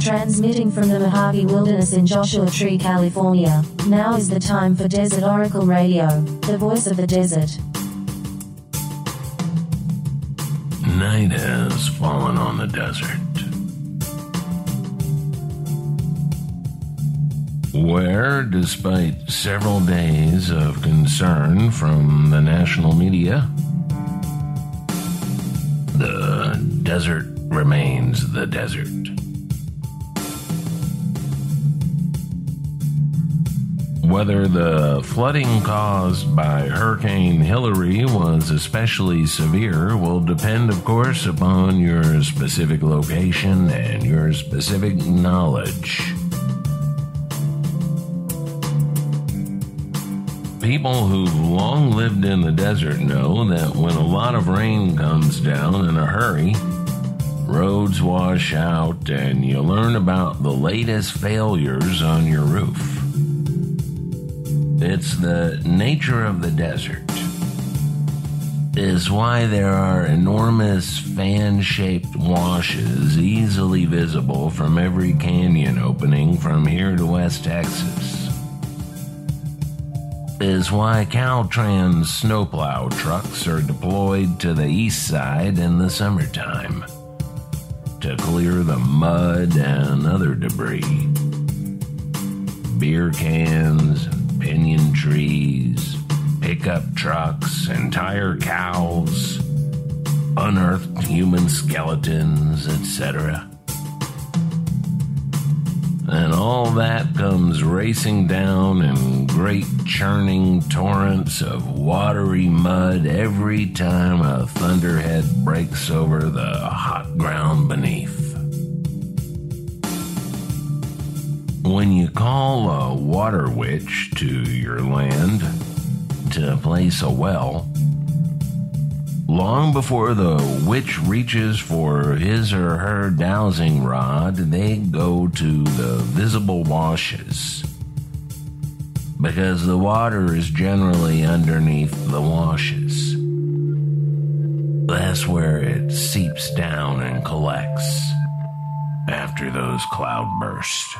Transmitting from the Mojave Wilderness in Joshua Tree, California. Now is the time for Desert Oracle Radio, the voice of the desert. Night has fallen on the desert. Where, despite several days of concern from the national media, desert remains the desert. Whether the flooding caused by Hurricane Hilary was especially severe will depend, of course, upon your specific location and your specific knowledge. People who've long lived in the desert know that when a lot of rain comes down in a hurry, roads wash out and you learn about the latest failures on your roof. It's the nature of the desert. Is why there are enormous fan shaped washes easily visible from every canyon opening from here to West Texas. Is why Caltrans snowplow trucks are deployed to the east side in the summertime to clear the mud and other debris. Beer cans, pinyon trees, pickup trucks, entire cows, unearthed human skeletons, etc. And all that comes racing down in great churning torrents of watery mud every time a thunderhead breaks over the hot ground beneath. When you call a water witch to your land to place a well, long before the witch reaches for his or her dowsing rod, they go to the visible washes. Because the water is generally underneath the washes. That's where it seeps down and collects after those cloudbursts.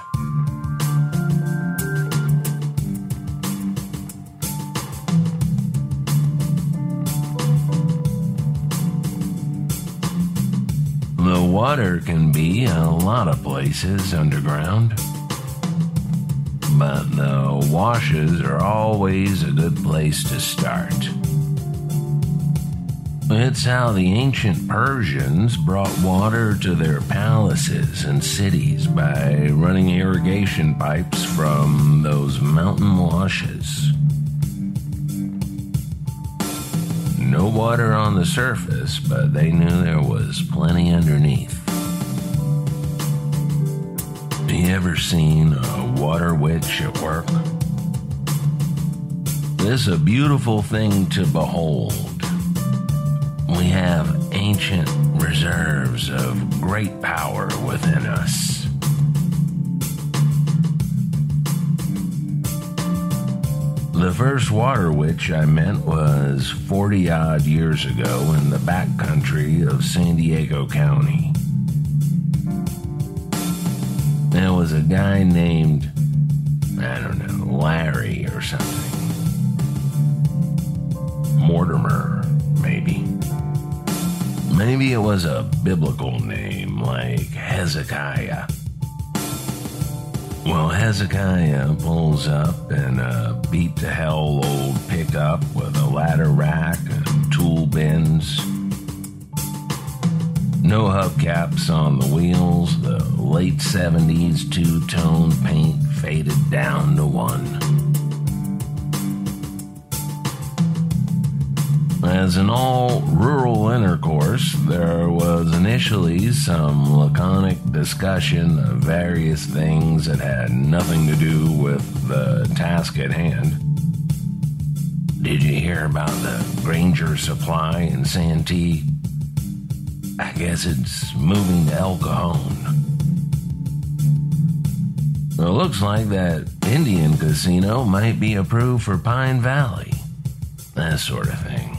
Water can be a lot of places underground. But the washes are always a good place to start. It's how the ancient Persians brought water to their palaces and cities by running irrigation pipes from those mountain washes. No water on the surface, but they knew there was plenty underneath. Have you ever seen a water witch at work? This is a beautiful thing to behold. We have ancient reserves of great power within us. The first water witch I met was 40 odd years ago in the backcountry of San Diego County. There was a guy named, I don't know, Larry or something. Mortimer, maybe. Maybe it was a biblical name like Hezekiah. Well, Hezekiah pulls up in a uh, beat to hell old pickup with a ladder rack and tool bins. No hubcaps on the wheels, the late 70s two tone paint faded down to one. As in all rural intercourse, there was initially some laconic discussion of various things that had nothing to do with the task at hand. Did you hear about the Granger supply in Santee? I guess it's moving to El Cajon. It looks like that Indian casino might be approved for Pine Valley. That sort of thing.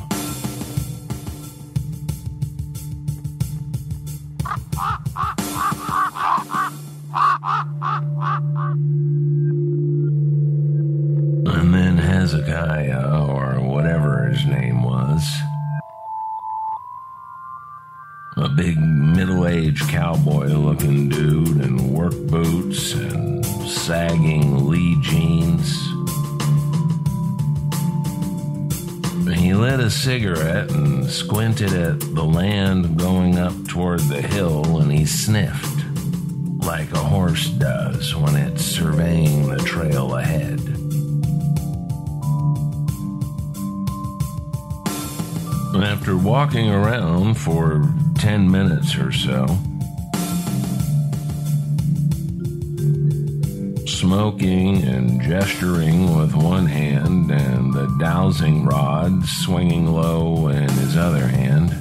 A big middle aged cowboy looking dude in work boots and sagging Lee jeans. He lit a cigarette and squinted at the land going up toward the hill, and he sniffed like a horse does when it's surveying the trail ahead. After walking around for 10 minutes or so, smoking and gesturing with one hand and the dowsing rod swinging low in his other hand,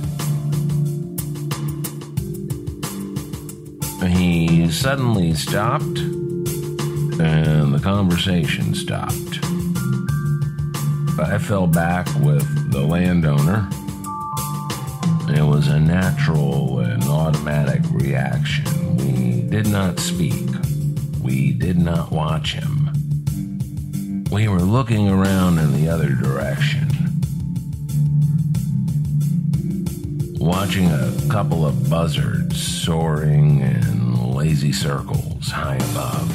he suddenly stopped and the conversation stopped. I fell back with the landowner it was a natural and automatic reaction. We did not speak. We did not watch him. We were looking around in the other direction, watching a couple of buzzards soaring in lazy circles high above.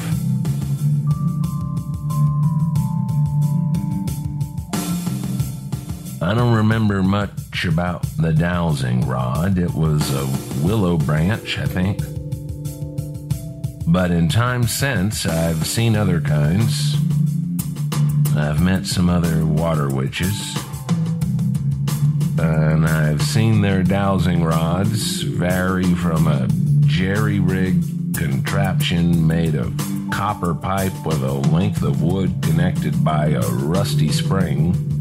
I don't remember much about the dowsing rod. It was a willow branch, I think. But in time since, I've seen other kinds. I've met some other water witches. And I've seen their dowsing rods vary from a jerry rigged contraption made of copper pipe with a length of wood connected by a rusty spring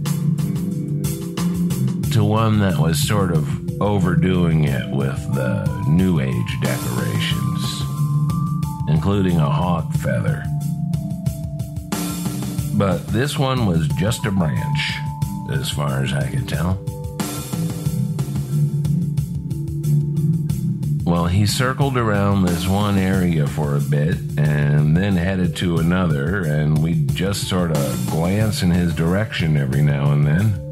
to one that was sort of overdoing it with the New Age decorations, including a hawk feather. But this one was just a branch, as far as I could tell. Well, he circled around this one area for a bit and then headed to another, and we'd just sort of glance in his direction every now and then.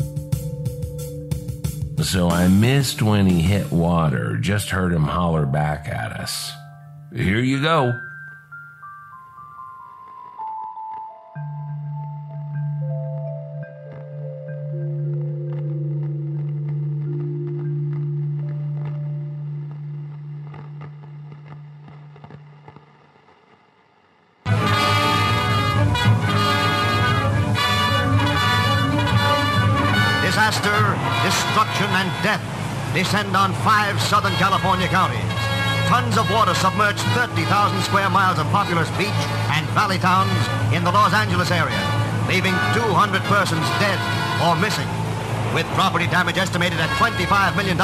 So I missed when he hit water, just heard him holler back at us. Here you go. Descend on five Southern California counties. Tons of water submerged 30,000 square miles of populous beach and valley towns in the Los Angeles area, leaving 200 persons dead or missing. With property damage estimated at $25 million,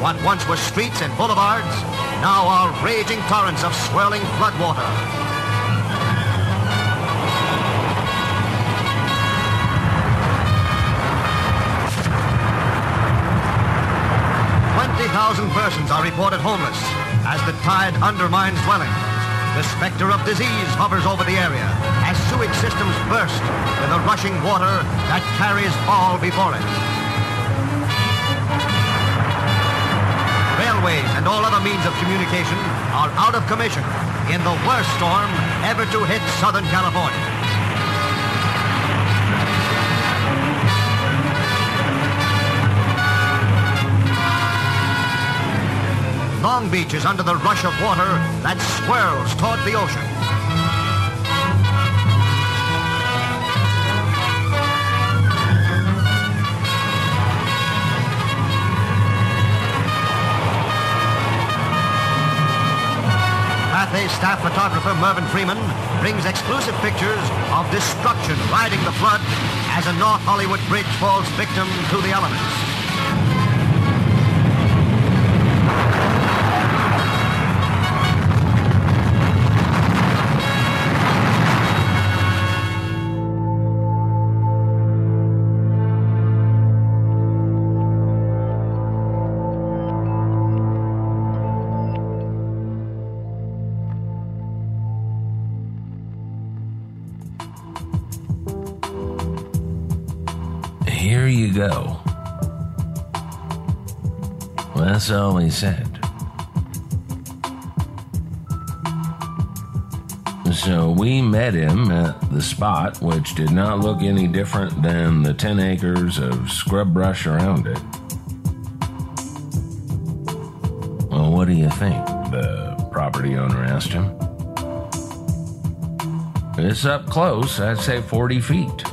what once were streets and boulevards now are raging torrents of swirling floodwater. 20,000 persons are reported homeless as the tide undermines dwellings. The specter of disease hovers over the area as sewage systems burst with a rushing water that carries all before it. Railways and all other means of communication are out of commission in the worst storm ever to hit Southern California. Long Beach is under the rush of water that swirls toward the ocean. Pathé staff photographer Mervyn Freeman brings exclusive pictures of destruction riding the flood as a North Hollywood bridge falls victim to the elements. That's all he said. So we met him at the spot, which did not look any different than the 10 acres of scrub brush around it. Well, what do you think? The property owner asked him. It's up close, I'd say 40 feet.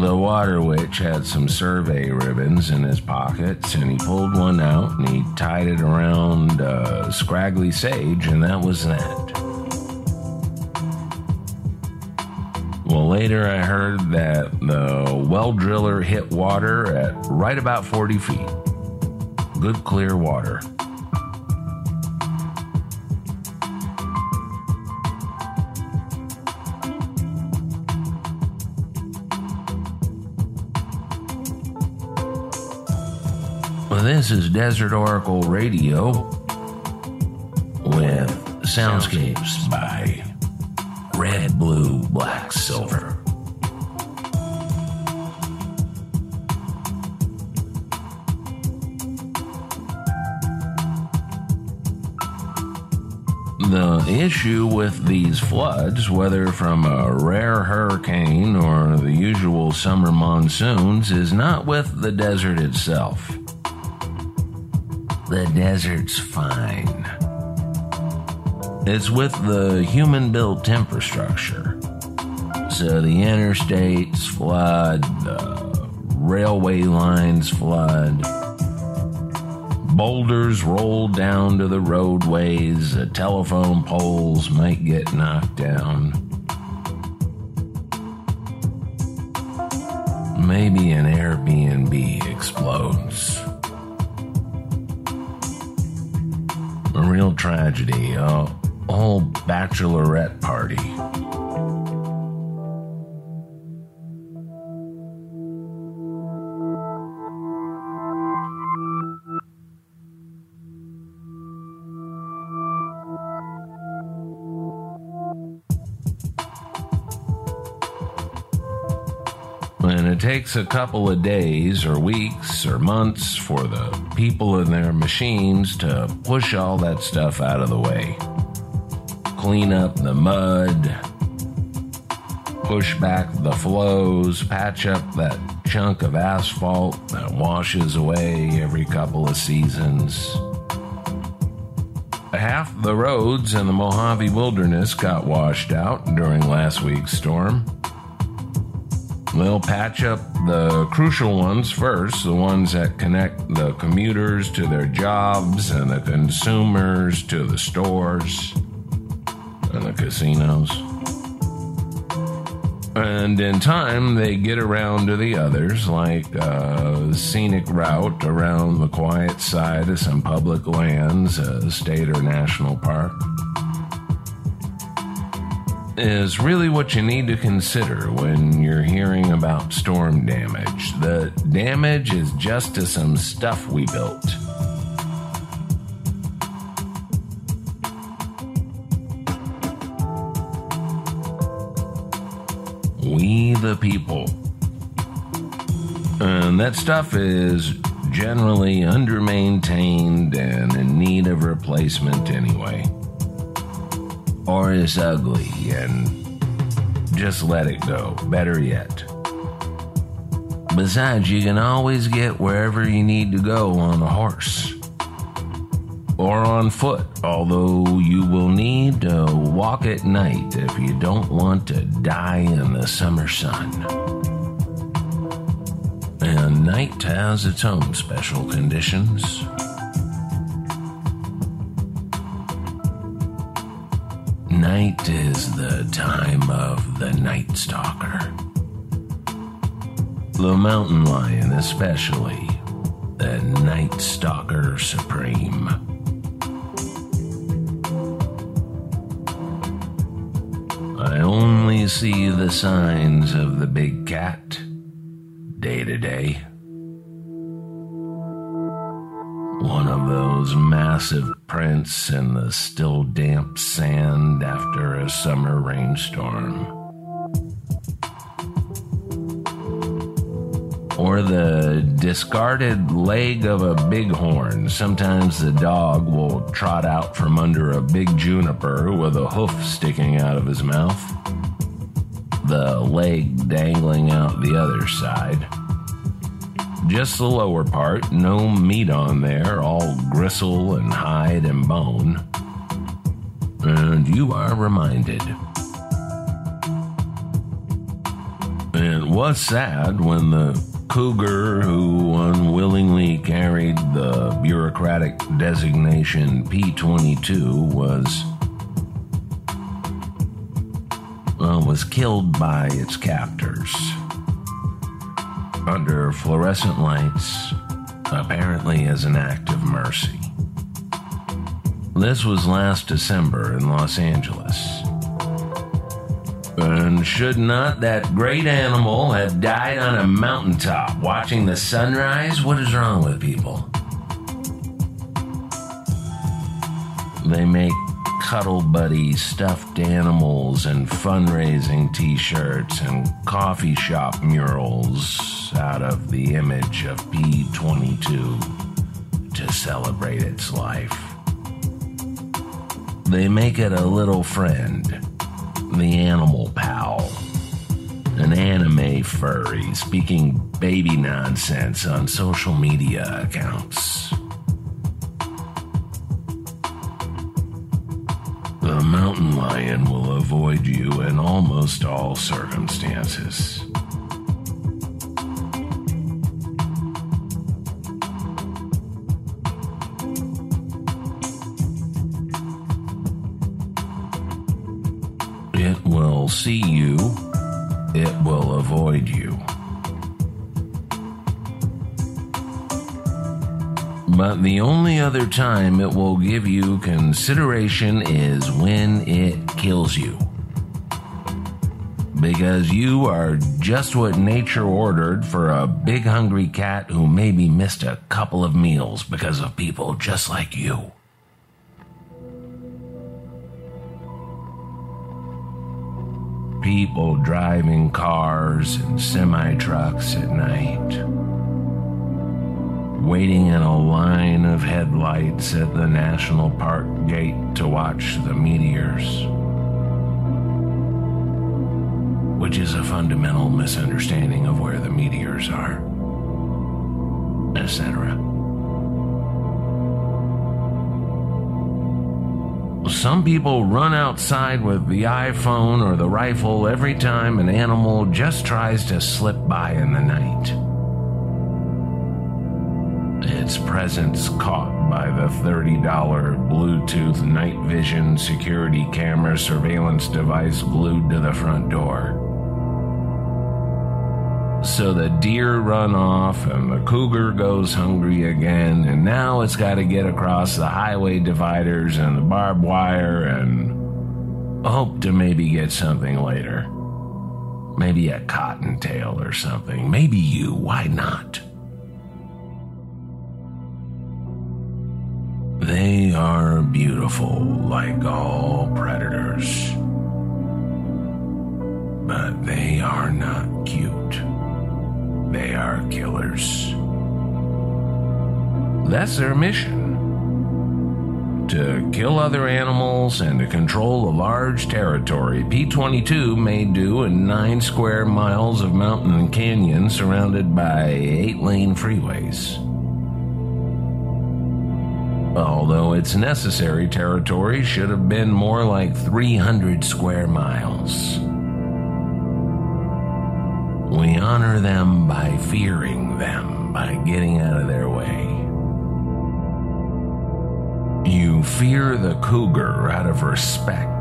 The water witch had some survey ribbons in his pockets, and he pulled one out and he tied it around uh, scraggly sage, and that was that. Well, later I heard that the well driller hit water at right about 40 feet. Good clear water. This is Desert Oracle Radio with Soundscapes by Red, Blue, Black, Silver. The issue with these floods, whether from a rare hurricane or the usual summer monsoons, is not with the desert itself. The desert's fine. It's with the human built infrastructure. So the interstates flood, the railway lines flood, boulders roll down to the roadways, the telephone poles might get knocked down. Maybe an Airbnb tragedy, a whole bachelorette party. It takes a couple of days or weeks or months for the people and their machines to push all that stuff out of the way. Clean up the mud, push back the flows, patch up that chunk of asphalt that washes away every couple of seasons. Half the roads in the Mojave Wilderness got washed out during last week's storm. They'll patch up the crucial ones first, the ones that connect the commuters to their jobs and the consumers to the stores and the casinos. And in time, they get around to the others, like a scenic route around the quiet side of some public lands, a state or national park is really what you need to consider when you're hearing about storm damage. The damage is just to some stuff we built. We the people. And that stuff is generally undermaintained and in need of replacement anyway or is ugly and just let it go. Better yet. Besides, you can always get wherever you need to go on a horse or on foot, although you will need to walk at night if you don't want to die in the summer sun. And night has its own special conditions. Night is the time of the night stalker. The mountain lion, especially, the night stalker supreme. I only see the signs of the big cat day to day. Those massive prints in the still damp sand after a summer rainstorm. or the discarded leg of a bighorn. Sometimes the dog will trot out from under a big juniper with a hoof sticking out of his mouth, the leg dangling out the other side. Just the lower part, no meat on there, all gristle and hide and bone. And you are reminded. It was sad when the cougar who unwillingly carried the bureaucratic designation P 22 was. Well, was killed by its captors under fluorescent lights, apparently as an act of mercy. This was last December in Los Angeles. And should not that great animal have died on a mountaintop watching the sunrise? What is wrong with people? They make cuddle buddy stuffed animals and fundraising t shirts and coffee shop murals out of the image of B22 to celebrate its life. They make it a little friend the animal pal, an anime furry speaking baby nonsense on social media accounts. The mountain lion will avoid you in almost all circumstances. But the only other time it will give you consideration is when it kills you. Because you are just what nature ordered for a big hungry cat who maybe missed a couple of meals because of people just like you. People driving cars and semi trucks at night waiting in a line of headlights at the national park gate to watch the meteors, which is a fundamental misunderstanding of where the meteors are, etc. Some people run outside with the iPhone or the rifle every time an animal just tries to slip by in the night its presence caught by the $30 Bluetooth night vision security camera surveillance device glued to the front door. So the deer run off and the cougar goes hungry again, and now it's got to get across the highway dividers and the barbed wire and hope to maybe get something later. Maybe a cottontail or something. Maybe you. Why not? They are beautiful like all predators. But they are not cute. They are killers. That's their mission. To kill other animals and to control a large territory, P 22 may do in nine square miles of mountain and canyon surrounded by eight lane freeways although its necessary territory should have been more like 300 square miles. We honor them by fearing them, by getting out of their way. You fear the cougar out of respect,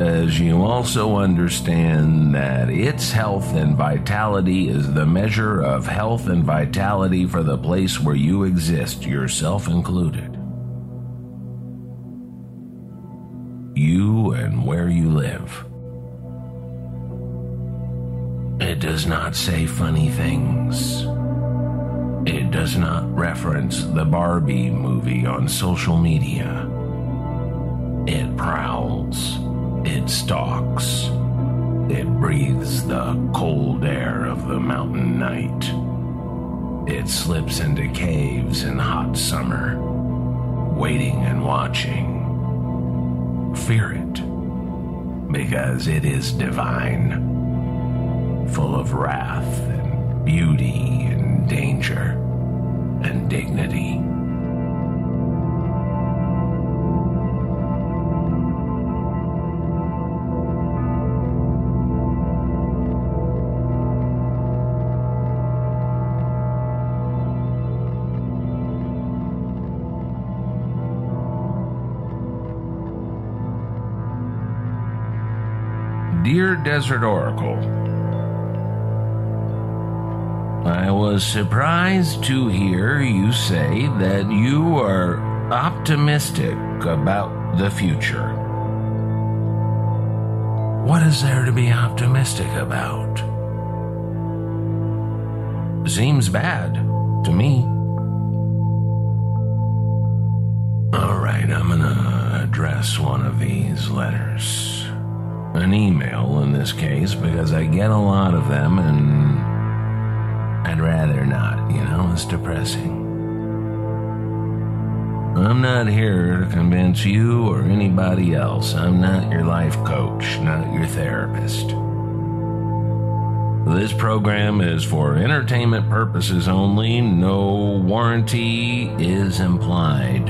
as you also understand that its health and vitality is the measure of health and vitality for the place where you exist, yourself included. You and where you live. It does not say funny things. It does not reference the Barbie movie on social media. It prowls. It stalks. It breathes the cold air of the mountain night it slips into caves in hot summer, waiting and watching. Fear it, because it is divine, full of wrath and beauty and danger and dignity. Desert Oracle, I was surprised to hear you say that you are optimistic about the future. What is there to be optimistic about? Seems bad to me. All right, I'm gonna address one of these letters an email in this case because I get a lot of them and I'd rather not, you know, it's depressing. I'm not here to convince you or anybody else. I'm not your life coach, not your therapist. This program is for entertainment purposes only. No warranty is implied.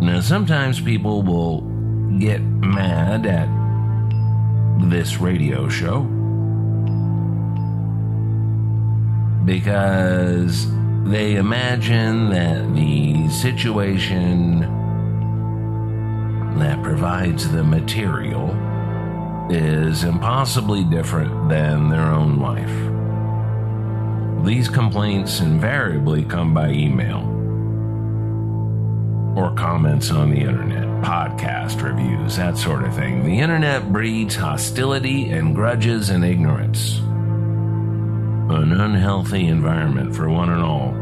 Now, sometimes people will get mad at this radio show because they imagine that the situation that provides the material is impossibly different than their own life. These complaints invariably come by email or comments on the internet, podcast reviews, that sort of thing. The internet breeds hostility and grudges and ignorance. An unhealthy environment for one and all.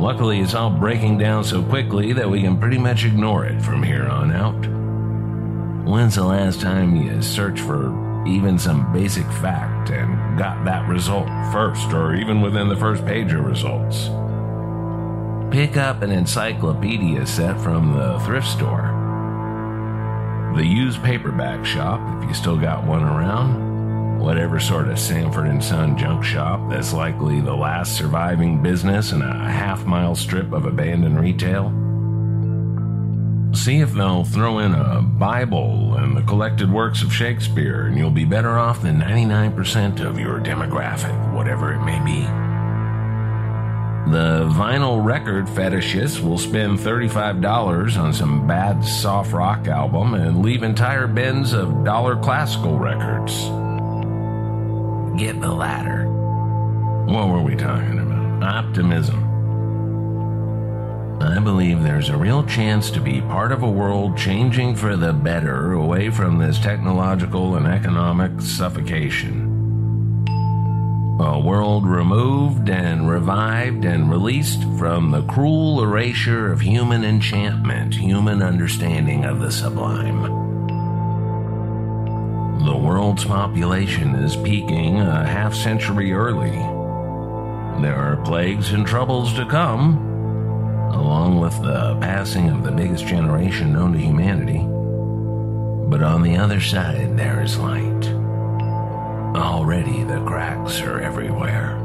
Luckily, it's all breaking down so quickly that we can pretty much ignore it from here on out. When's the last time you searched for even some basic fact and got that result first, or even within the first page of results? Pick up an encyclopedia set from the thrift store. The used paperback shop, if you still got one around. Whatever sort of Sanford and Son junk shop that's likely the last surviving business in a half mile strip of abandoned retail. See if they'll throw in a Bible and the collected works of Shakespeare, and you'll be better off than 99% of your demographic, whatever it may be. The vinyl record fetishists will spend $35 on some bad soft rock album and leave entire bins of dollar classical records. Get the latter. What were we talking about? Optimism. I believe there's a real chance to be part of a world changing for the better away from this technological and economic suffocation. A world removed and revived and released from the cruel erasure of human enchantment, human understanding of the sublime. The world's population is peaking a half century early. There are plagues and troubles to come, along with the passing of the biggest generation known to humanity. But on the other side, there is light. Already the cracks are everywhere,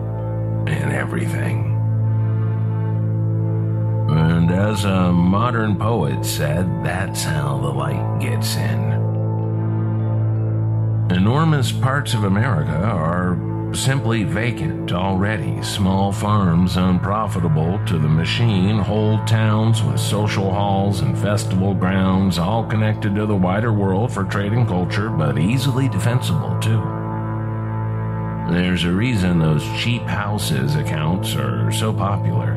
in everything. And as a modern poet said, that's how the light gets in. Enormous parts of America are simply vacant already. Small farms, unprofitable to the machine, whole towns with social halls and festival grounds, all connected to the wider world for trade and culture, but easily defensible too. There's a reason those cheap houses accounts are so popular.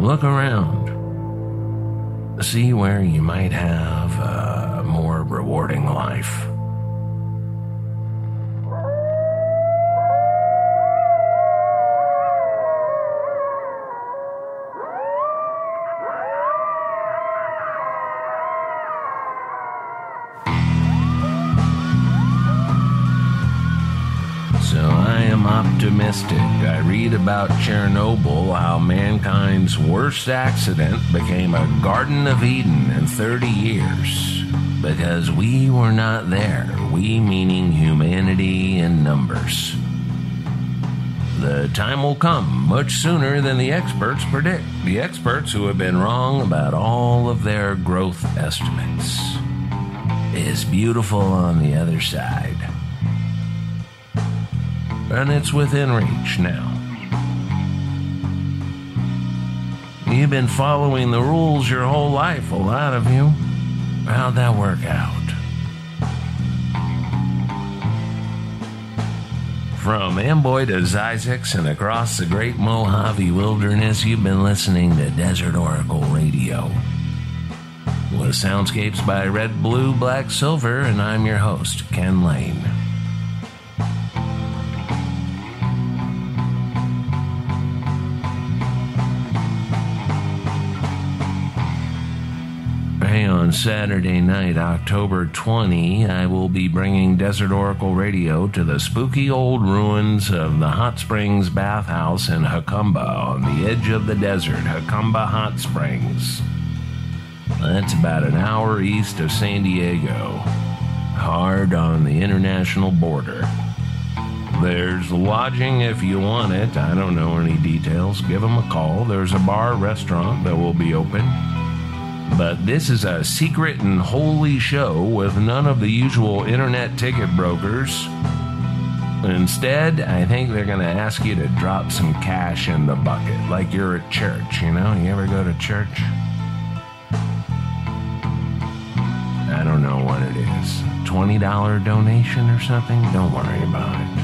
Look around. See where you might have a more rewarding life. About Chernobyl, how mankind's worst accident became a Garden of Eden in 30 years. Because we were not there, we meaning humanity in numbers. The time will come much sooner than the experts predict. The experts who have been wrong about all of their growth estimates. Is beautiful on the other side and it's within reach now. You've been following the rules your whole life, a lot of you. How'd that work out? From Amboy to Zzyzx and across the great Mojave Wilderness, you've been listening to Desert Oracle Radio. With soundscapes by Red, Blue, Black, Silver, and I'm your host, Ken Layne. On Saturday night, October 20, I will be bringing Desert Oracle Radio to the spooky old ruins of the Hot Springs Bathhouse in Jacumba on the edge of the desert, Jacumba Hot Springs. That's about an hour east of San Diego, hard on the international border. There's lodging if you want it. I don't know any details. Give them a call. There's a bar restaurant that will be open. But this is a secret and holy show with none of the usual internet ticket brokers. Instead, I think they're going to ask you to drop some cash in the bucket, like you're at church, you know? You ever go to church? I don't know what it is. $20 donation or something? Don't worry about it.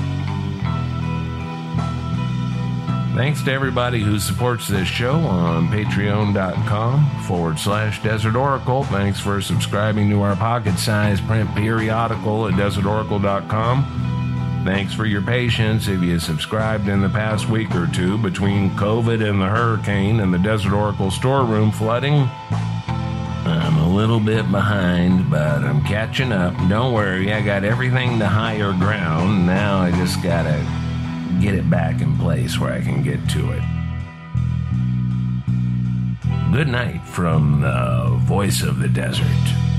Thanks to everybody who supports this show on patreon.com forward slash Desert Oracle. Thanks for subscribing to our pocket sized print periodical at desertoracle.com. Thanks for your patience if you subscribed in the past week or two between COVID and the hurricane and the Desert Oracle storeroom flooding. I'm a little bit behind, but I'm catching up. Don't worry, I got everything to higher ground. Now I just gotta get it back in place where I can get to it. Good night from the voice of the desert.